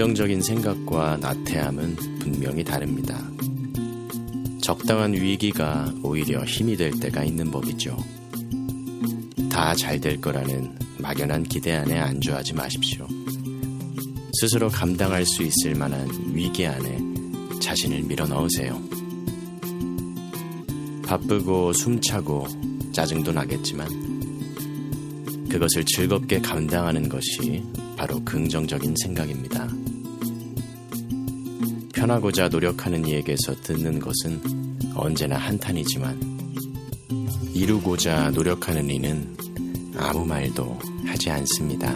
긍정적인 생각과 나태함은 분명히 다릅니다. 적당한 위기가 오히려 힘이 될 때가 있는 법이죠. 다 잘 될 거라는 막연한 기대 안에 안주하지 마십시오. 스스로 감당할 수 있을 만한 위기 안에 자신을 밀어 넣으세요. 바쁘고 숨차고 짜증도 나겠지만 그것을 즐겁게 감당하는 것이 바로 긍정적인 생각입니다. 편하고자 노력하는 이에게서 듣는 것은 언제나 한탄이지만 이루고자 노력하는 이는 아무 말도 하지 않습니다.